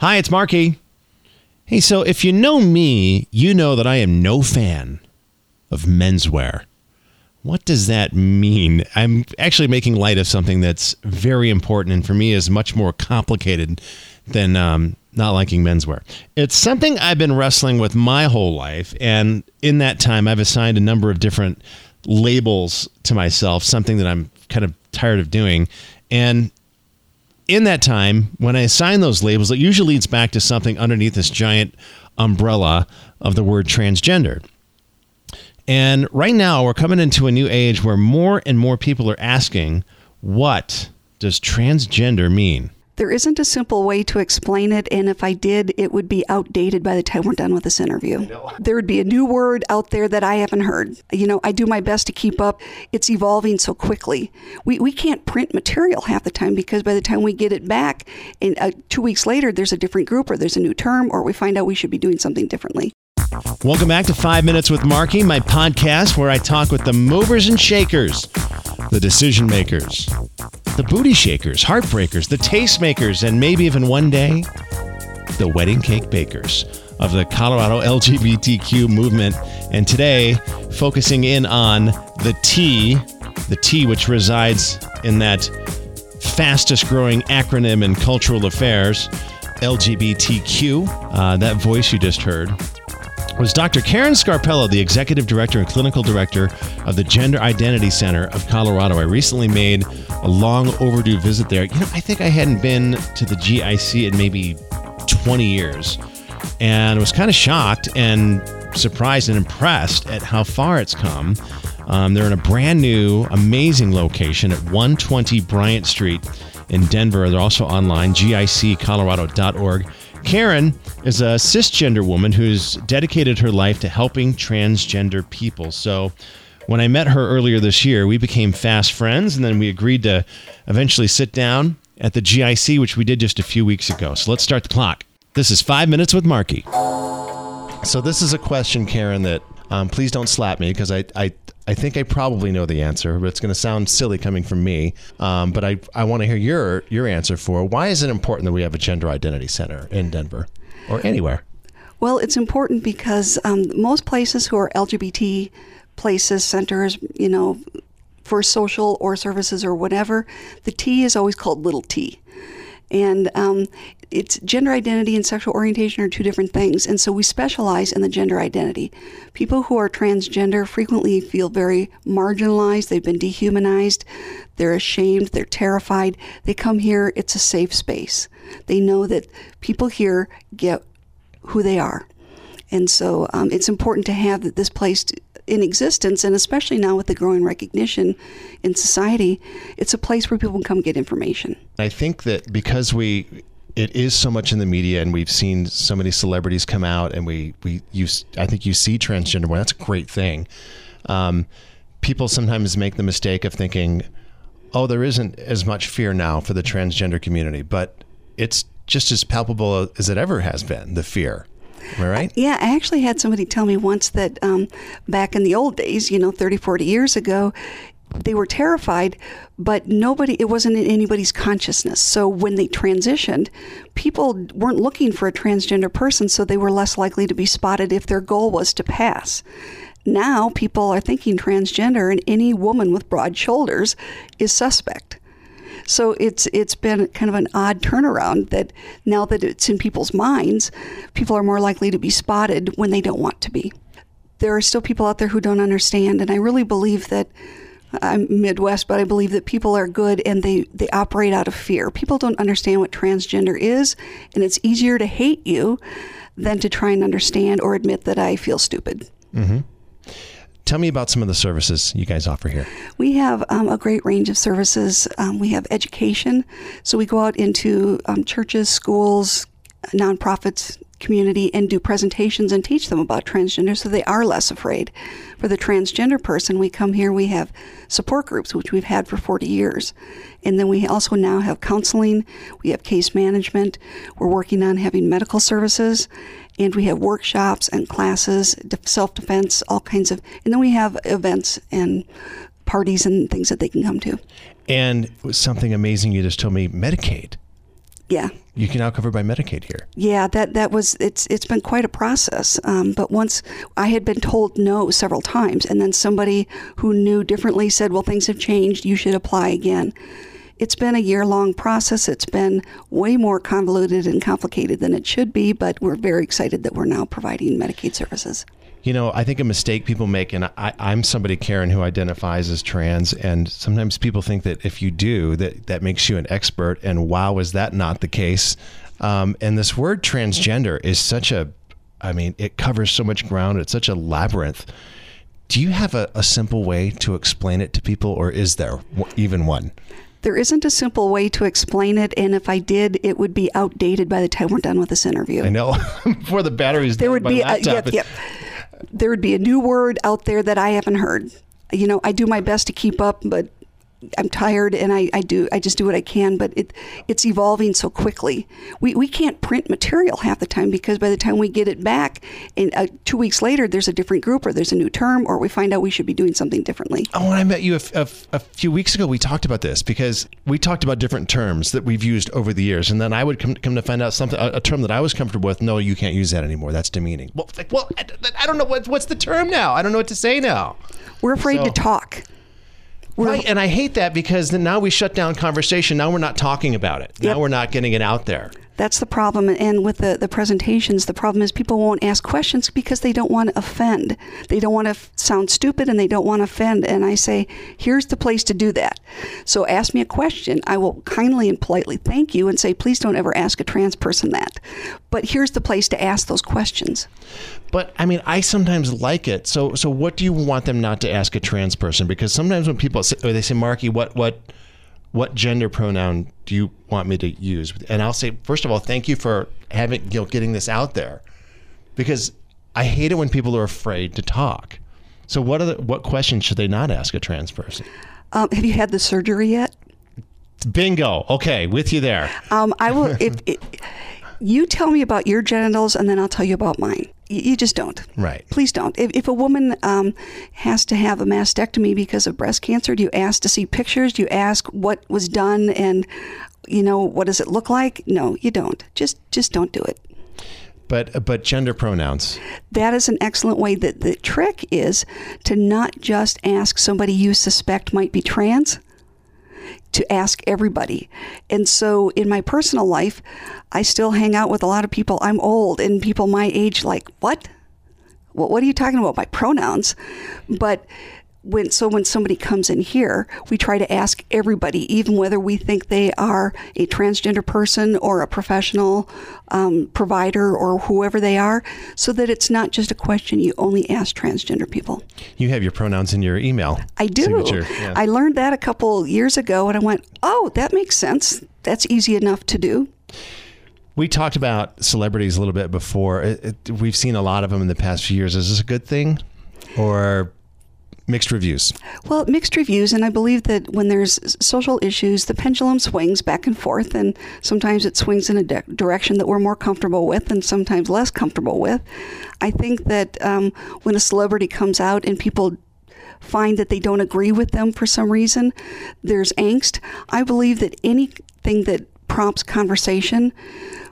Hi, it's Marky. Hey, so if you know me, you know that I am no fan of menswear. What does that mean? I'm actually making light of something that's very important and for me is much more complicated than um, not liking menswear. It's something I've been wrestling with my whole life. And in that time, I've assigned a number of different labels to myself, something that I'm kind of tired of doing. And in that time, when I assign those labels, it usually leads back to something underneath this giant umbrella of the word transgender. And right now, we're coming into a new age where more and more people are asking, what does transgender mean? There isn't a simple way to explain it, and if I did, it would be outdated by the time we're done with this interview. There would be a new word out there that I haven't heard. You know, I do my best to keep up. It's evolving so quickly. We, we can't print material half the time because by the time we get it back, and uh, two weeks later, there's a different group or there's a new term, or we find out we should be doing something differently. Welcome back to Five Minutes with Marky, my podcast where I talk with the movers and shakers, the decision makers, the booty shakers, heartbreakers, the tastemakers, and maybe even one day, the wedding cake bakers of the Colorado LGBTQ movement. And today, focusing in on the T, the T which resides in that fastest growing acronym in cultural affairs, LGBTQ. Uh, that voice you just heard was Dr. Karen Scarpella, the executive director and clinical director of the Gender Identity Center of Colorado. I recently made a long overdue visit there. You know, I think I hadn't been to the GIC in maybe 20 years and was kind of shocked and surprised and impressed at how far it's come. Um, they're in a brand new, amazing location at 120 Bryant Street in Denver. They're also online, giccolorado.org. Karen is a cisgender woman who's dedicated her life to helping transgender people. So when I met her earlier this year, we became fast friends, and then we agreed to eventually sit down at the GIC, which we did just a few weeks ago. So let's start the clock. This is Five Minutes with Marky. So this is a question, Karen, that um, please don't slap me because I, I I think I probably know the answer, but it's going to sound silly coming from me. Um, but I, I want to hear your your answer for why is it important that we have a gender identity center in Denver or anywhere? Well, it's important because um, most places who are LGBT places, centers, you know, for social or services or whatever, the T is always called little t. And um, it's gender identity and sexual orientation are two different things. And so we specialize in the gender identity. People who are transgender frequently feel very marginalized. They've been dehumanized. They're ashamed. They're terrified. They come here. It's a safe space. They know that people here get who they are. And so um, it's important to have this place in existence, and especially now with the growing recognition in society, it's a place where people can come get information. I think that because we it is so much in the media and we've seen so many celebrities come out and we we use I think you see transgender well that's a great thing. Um, people sometimes make the mistake of thinking, oh, there isn't as much fear now for the transgender community, but it's just as palpable as it ever has been, the fear. Am I right? Yeah, I actually had somebody tell me once that um, back in the old days, you know, 30, 40 years ago, they were terrified, but nobody, it wasn't in anybody's consciousness. So when they transitioned, people weren't looking for a transgender person, so they were less likely to be spotted if their goal was to pass. Now people are thinking transgender, and any woman with broad shoulders is suspect. So it's it's been kind of an odd turnaround that now that it's in people's minds, people are more likely to be spotted when they don't want to be. There are still people out there who don't understand, and I really believe that I'm Midwest, but I believe that people are good and they, they operate out of fear. People don't understand what transgender is, and it's easier to hate you than to try and understand or admit that I feel stupid. Mm-hmm. Tell me about some of the services you guys offer here. We have um, a great range of services. Um, we have education, so we go out into um, churches, schools, nonprofits, community and do presentations and teach them about transgender so they are less afraid. For the transgender person, we come here, we have support groups, which we've had for 40 years. And then we also now have counseling, we have case management, we're working on having medical services, and we have workshops and classes, self defense, all kinds of, and then we have events and parties and things that they can come to. And something amazing you just told me Medicaid. Yeah. You can now cover by Medicaid here. Yeah, that that was it's it's been quite a process. Um, but once I had been told no several times, and then somebody who knew differently said, "Well, things have changed. You should apply again." It's been a year long process. It's been way more convoluted and complicated than it should be, but we're very excited that we're now providing Medicaid services. You know, I think a mistake people make, and I, I'm somebody, Karen, who identifies as trans, and sometimes people think that if you do, that that makes you an expert. And wow, is that not the case? Um, and this word transgender is such a, I mean, it covers so much ground. It's such a labyrinth. Do you have a, a simple way to explain it to people, or is there even one? There isn't a simple way to explain it, and if I did, it would be outdated by the time we're done with this interview. I know. Before the batteries, there would be a, yep, yep there would be a new word out there that I haven't heard. You know, I do my best to keep up, but I'm tired and I, I do I just do what I can, but it it's evolving so quickly. We, we can't print material half the time because by the time we get it back, and uh, two weeks later, there's a different group or there's a new term or we find out we should be doing something differently. Oh, when I met you a, a, a few weeks ago, we talked about this because we talked about different terms that we've used over the years, and then I would come come to find out something a, a term that I was comfortable with. No, you can't use that anymore. That's demeaning. Well, like, well, I, I don't know what, what's the term now. I don't know what to say now. We're afraid so. to talk. Right, and I hate that because now we shut down conversation. Now we're not talking about it. Yep. Now we're not getting it out there. That's the problem. And with the, the presentations, the problem is people won't ask questions because they don't want to offend. They don't want to f- sound stupid and they don't want to offend. And I say, here's the place to do that. So ask me a question. I will kindly and politely thank you and say, please don't ever ask a trans person that. But here's the place to ask those questions. But I mean, I sometimes like it. So, so what do you want them not to ask a trans person? Because sometimes when people say, they say, Marky, what, what, what gender pronoun do you want me to use? And I'll say, first of all, thank you for having, you know, getting this out there because I hate it when people are afraid to talk. So what are the, what questions should they not ask a trans person? Um, have you had the surgery yet? Bingo. Okay, with you there. Um, I will. if, if you tell me about your genitals, and then I'll tell you about mine you just don't. Right. Please don't. If, if a woman um, has to have a mastectomy because of breast cancer, do you ask to see pictures? Do you ask what was done and, you know, what does it look like? No, you don't. Just just don't do it. But but gender pronouns. That is an excellent way. That the trick is to not just ask somebody you suspect might be trans to ask everybody. And so in my personal life, I still hang out with a lot of people. I'm old and people my age like, "What? What what are you talking about my pronouns?" But when so when somebody comes in here, we try to ask everybody, even whether we think they are a transgender person or a professional um, provider or whoever they are, so that it's not just a question you only ask transgender people. You have your pronouns in your email. I do. Yeah. I learned that a couple years ago, and I went, "Oh, that makes sense. That's easy enough to do." We talked about celebrities a little bit before. It, it, we've seen a lot of them in the past few years. Is this a good thing, or mixed reviews. Well, mixed reviews, and I believe that when there's social issues, the pendulum swings back and forth, and sometimes it swings in a direction that we're more comfortable with, and sometimes less comfortable with. I think that um, when a celebrity comes out and people find that they don't agree with them for some reason, there's angst. I believe that anything that prompts conversation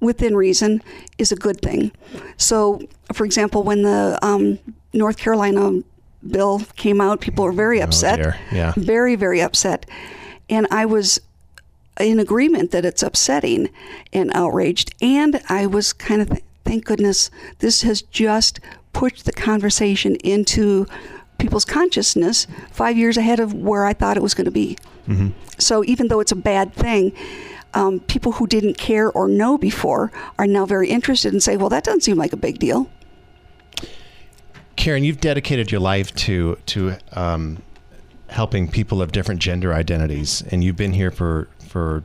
within reason is a good thing. So, for example, when the um, North Carolina bill came out, people were very oh, upset. Oh yeah. Very, very upset. And I was in agreement that it's upsetting and outraged. And I was kind of, thank goodness, this has just pushed the conversation into people's consciousness five years ahead of where I thought it was going to be. Mm-hmm. So even though it's a bad thing, um, people who didn't care or know before are now very interested and say, well, that doesn't seem like a big deal. Karen, you've dedicated your life to to um, helping people of different gender identities, and you've been here for for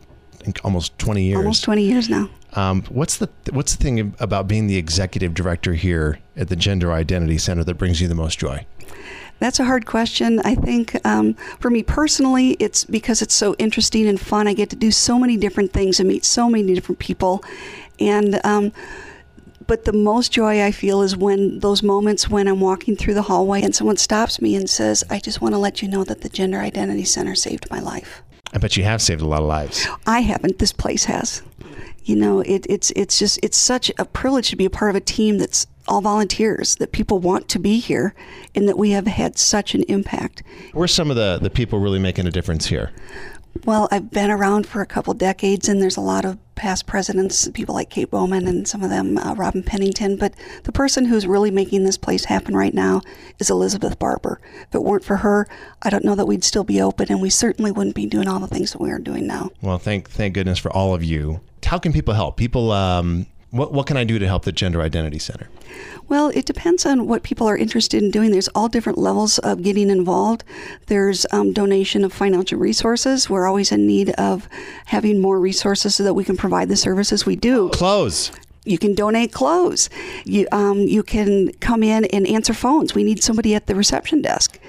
almost twenty years. Almost twenty years now. Um, what's the what's the thing about being the executive director here at the Gender Identity Center that brings you the most joy? That's a hard question. I think um, for me personally, it's because it's so interesting and fun. I get to do so many different things and meet so many different people, and um, but the most joy I feel is when those moments when I'm walking through the hallway and someone stops me and says, I just want to let you know that the Gender Identity Center saved my life. I bet you have saved a lot of lives. I haven't. This place has. You know, it, it's it's just it's such a privilege to be a part of a team that's all volunteers that people want to be here and that we have had such an impact. Where's some of the, the people really making a difference here? Well, I've been around for a couple decades, and there's a lot of past presidents, people like Kate Bowman and some of them, uh, Robin Pennington. But the person who's really making this place happen right now is Elizabeth Barber. If it weren't for her, I don't know that we'd still be open, and we certainly wouldn't be doing all the things that we are doing now. Well, thank thank goodness for all of you. How can people help? People, um, what what can I do to help the Gender Identity Center? Well, it depends on what people are interested in doing. There's all different levels of getting involved. There's um, donation of financial resources. We're always in need of having more resources so that we can provide the services we do. Clothes. You can donate clothes. You um, you can come in and answer phones. We need somebody at the reception desk.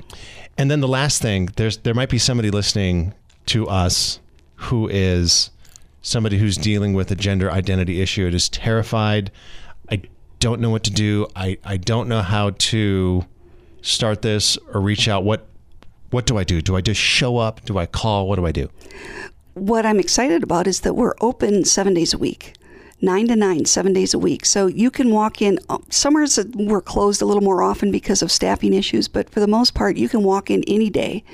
And then the last thing, there's there might be somebody listening to us who is somebody who's dealing with a gender identity issue. It is terrified. I don't know what to do. I, I don't know how to start this or reach out. What what do I do? Do I just show up? Do I call? What do I do? What I'm excited about is that we're open seven days a week. Nine to nine, seven days a week. So you can walk in. uh, Summers we're closed a little more often because of staffing issues, but for the most part, you can walk in any day.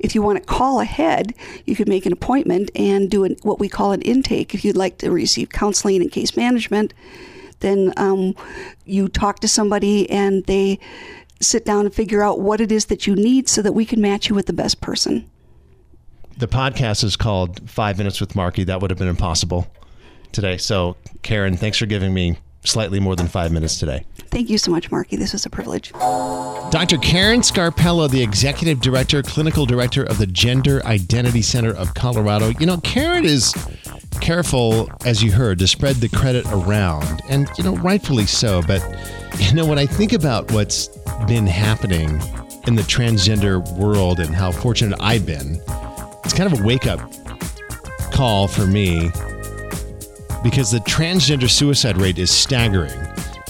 If you want to call ahead, you could make an appointment and do an, what we call an intake. If you'd like to receive counseling and case management, then um, you talk to somebody and they sit down and figure out what it is that you need so that we can match you with the best person. The podcast is called Five Minutes with Marky. That would have been impossible today. So, Karen, thanks for giving me slightly more than five minutes today. Thank you so much, Marky. This was a privilege. Dr. Karen Scarpella, the Executive Director, Clinical Director of the Gender Identity Center of Colorado. You know, Karen is careful, as you heard, to spread the credit around, and, you know, rightfully so. But, you know, when I think about what's been happening in the transgender world and how fortunate I've been, it's kind of a wake up call for me because the transgender suicide rate is staggering.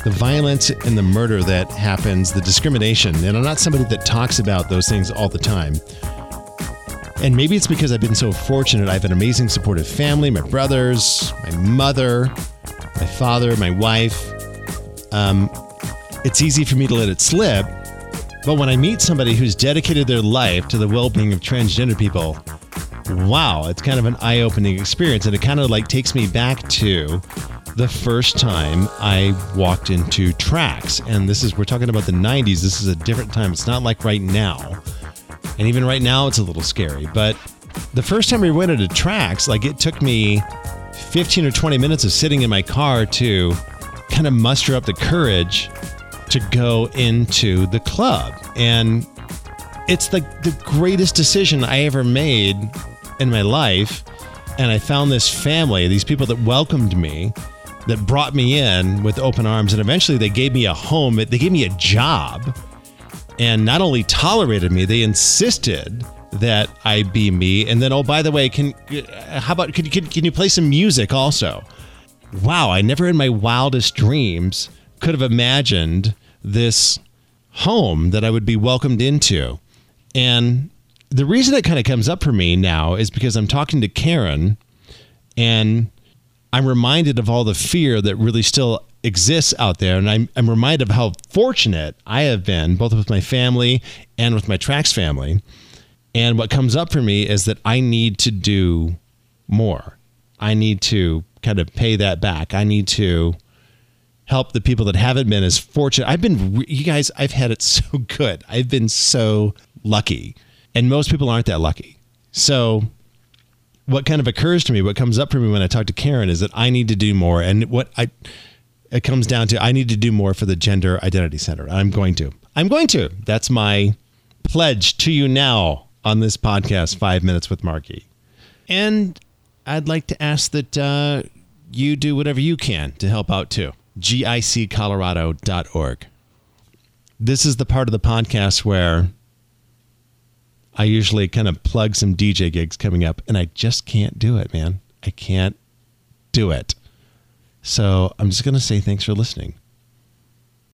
The violence and the murder that happens, the discrimination, and I'm not somebody that talks about those things all the time. And maybe it's because I've been so fortunate. I have an amazing supportive family, my brothers, my mother, my father, my wife. Um, it's easy for me to let it slip. But when I meet somebody who's dedicated their life to the well being of transgender people, wow, it's kind of an eye opening experience. And it kind of like takes me back to the first time I walked into tracks. And this is, we're talking about the 90s. This is a different time. It's not like right now. And even right now, it's a little scary. But the first time we went into tracks, like it took me 15 or 20 minutes of sitting in my car to kind of muster up the courage to go into the club. And it's like the greatest decision I ever made in my life. And I found this family, these people that welcomed me, that brought me in with open arms. And eventually they gave me a home, they gave me a job, and not only tolerated me, they insisted that I be me. And then, oh, by the way, can uh, how about can, can, can you play some music also? Wow, I never in my wildest dreams could have imagined this home that I would be welcomed into. And the reason it kind of comes up for me now is because I'm talking to Karen and I'm reminded of all the fear that really still exists out there. And I'm, I'm reminded of how fortunate I have been, both with my family and with my tracks family. And what comes up for me is that I need to do more. I need to kind of pay that back. I need to help the people that haven't been as fortunate. I've been, you guys, I've had it so good. I've been so lucky. And most people aren't that lucky. So, what kind of occurs to me, what comes up for me when I talk to Karen is that I need to do more. And what I, it comes down to, I need to do more for the Gender Identity Center. I'm going to. I'm going to. That's my pledge to you now on this podcast, Five Minutes with Marky. And I'd like to ask that uh, you do whatever you can to help out too. GICcolorado.org. This is the part of the podcast where I usually kind of plug some DJ gigs coming up, and I just can't do it, man. I can't do it. So I'm just going to say thanks for listening.